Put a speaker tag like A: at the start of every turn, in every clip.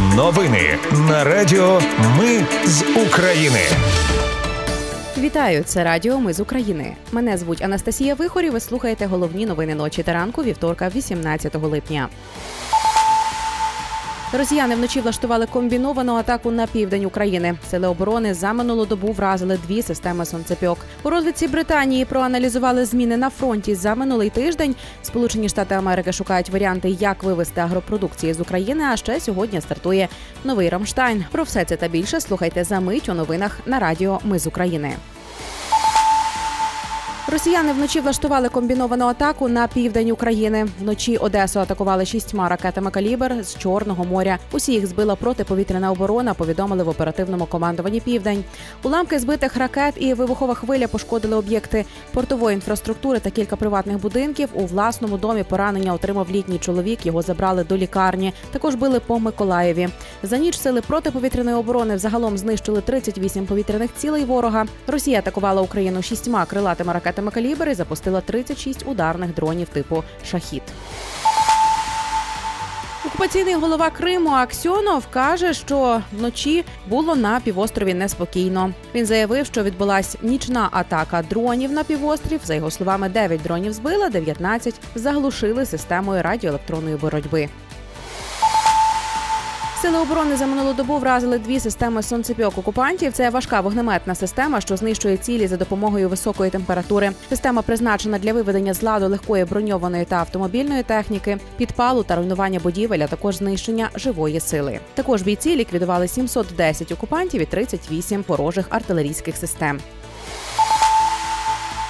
A: Новини на Радіо Ми з України.
B: Вітаю, це Радіо Ми з України. Мене звуть Анастасія Вихорі. Ви слухаєте головні новини ночі та ранку вівторка, 18 липня. Росіяни вночі влаштували комбіновану атаку на південь України. Сили оборони за минулу добу вразили дві системи сонцепьок. У розвідці Британії проаналізували зміни на фронті за минулий тиждень. Сполучені Штати Америки шукають варіанти, як вивести агропродукції з України. А ще сьогодні стартує новий Рамштайн. Про все це та більше слухайте за мить у новинах на Радіо Ми з України. Росіяни вночі влаштували комбіновану атаку на південь України. Вночі Одесу атакували шістьма ракетами калібр з Чорного моря. Усі їх збила протиповітряна оборона. Повідомили в оперативному командуванні Південь. Уламки збитих ракет і вибухова хвиля пошкодили об'єкти портової інфраструктури та кілька приватних будинків. У власному домі поранення отримав літній чоловік. Його забрали до лікарні. Також били по Миколаєві. За ніч сили протиповітряної оборони взагалом знищили 38 повітряних цілей ворога. Росія атакувала Україну шістьма крилатими ракетами ракетами калібр і запустила 36 ударних дронів типу шахід. Окупаційний голова Криму Аксьонов каже, що вночі було на півострові неспокійно. Він заявив, що відбулася нічна атака дронів на півострів. За його словами, 9 дронів збила, 19 заглушили системою радіоелектронної боротьби. Сили оборони за минулу добу вразили дві системи сонцепьок окупантів. Це важка вогнеметна система, що знищує цілі за допомогою високої температури. Система призначена для виведення з ладу легкої броньованої та автомобільної техніки, підпалу та руйнування будівель, а також знищення живої сили. Також бійці ліквідували 710 окупантів і 38 ворожих артилерійських систем.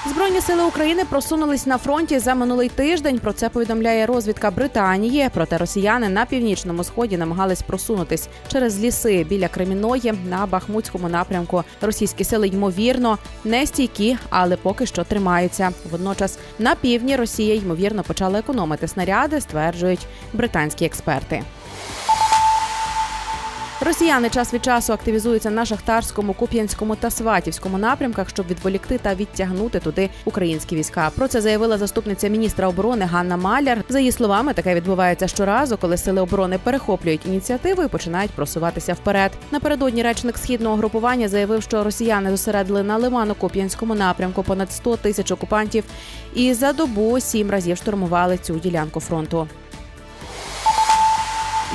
B: Збройні сили України просунулись на фронті за минулий тиждень. Про це повідомляє розвідка Британії. Проте росіяни на північному сході намагались просунутись через ліси біля Креміної на Бахмутському напрямку. Російські сили ймовірно не стійкі, але поки що тримаються. Водночас на півдні Росія ймовірно почала економити снаряди, стверджують британські експерти. Росіяни час від часу активізуються на шахтарському, куп'янському та сватівському напрямках, щоб відволікти та відтягнути туди українські війська. Про це заявила заступниця міністра оборони Ганна Маляр. За її словами, таке відбувається щоразу, коли сили оборони перехоплюють ініціативу і починають просуватися вперед. Напередодні речник східного групування заявив, що росіяни зосередили на Лимано-Куп'янському напрямку понад 100 тисяч окупантів, і за добу сім разів штурмували цю ділянку фронту.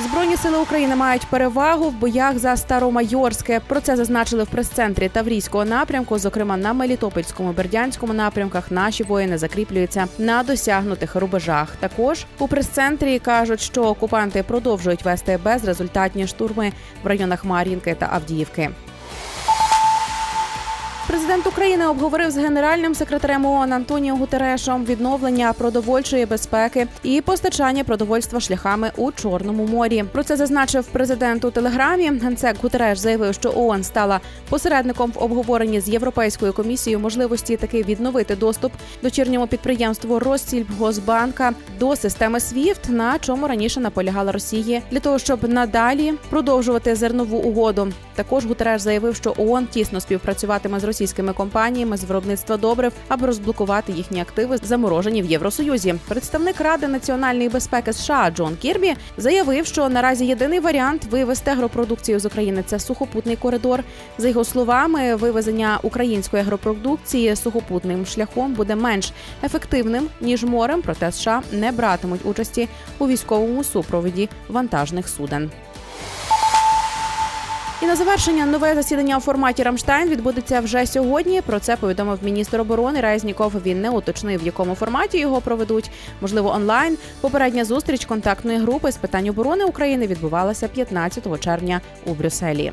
B: Збройні сили України мають перевагу в боях за Старомайорське. Про це зазначили в прес-центрі Таврійського напрямку. Зокрема, на Мелітопольському бердянському напрямках наші воїни закріплюються на досягнутих рубежах. Також у прес-центрі кажуть, що окупанти продовжують вести безрезультатні штурми в районах Мар'їнки та Авдіївки. Президент України обговорив з генеральним секретарем ООН Антоніо Гутерешом відновлення продовольчої безпеки і постачання продовольства шляхами у Чорному морі. Про це зазначив президент у телеграмі. Генсек Гутереш заявив, що ООН стала посередником в обговоренні з європейською комісією можливості таки відновити доступ дочірньому підприємству Россільбгосбанка до системи SWIFT, на чому раніше наполягала Росія, для того, щоб надалі продовжувати зернову угоду. Також Гутереш заявив, що ООН тісно співпрацюватиме з Росією російськими компаніями з виробництва добрив, аби розблокувати їхні активи, заморожені в Євросоюзі. Представник Ради національної безпеки США Джон Кірбі заявив, що наразі єдиний варіант вивести агропродукцію з України це сухопутний коридор. За його словами, вивезення української агропродукції сухопутним шляхом буде менш ефективним ніж морем. Проте США не братимуть участі у військовому супроводі вантажних суден. І на завершення нове засідання у форматі Рамштайн відбудеться вже сьогодні. Про це повідомив міністр оборони Резніков. Він не уточнив, в якому форматі його проведуть. Можливо, онлайн. Попередня зустріч контактної групи з питань оборони України відбувалася 15 червня у Брюсселі.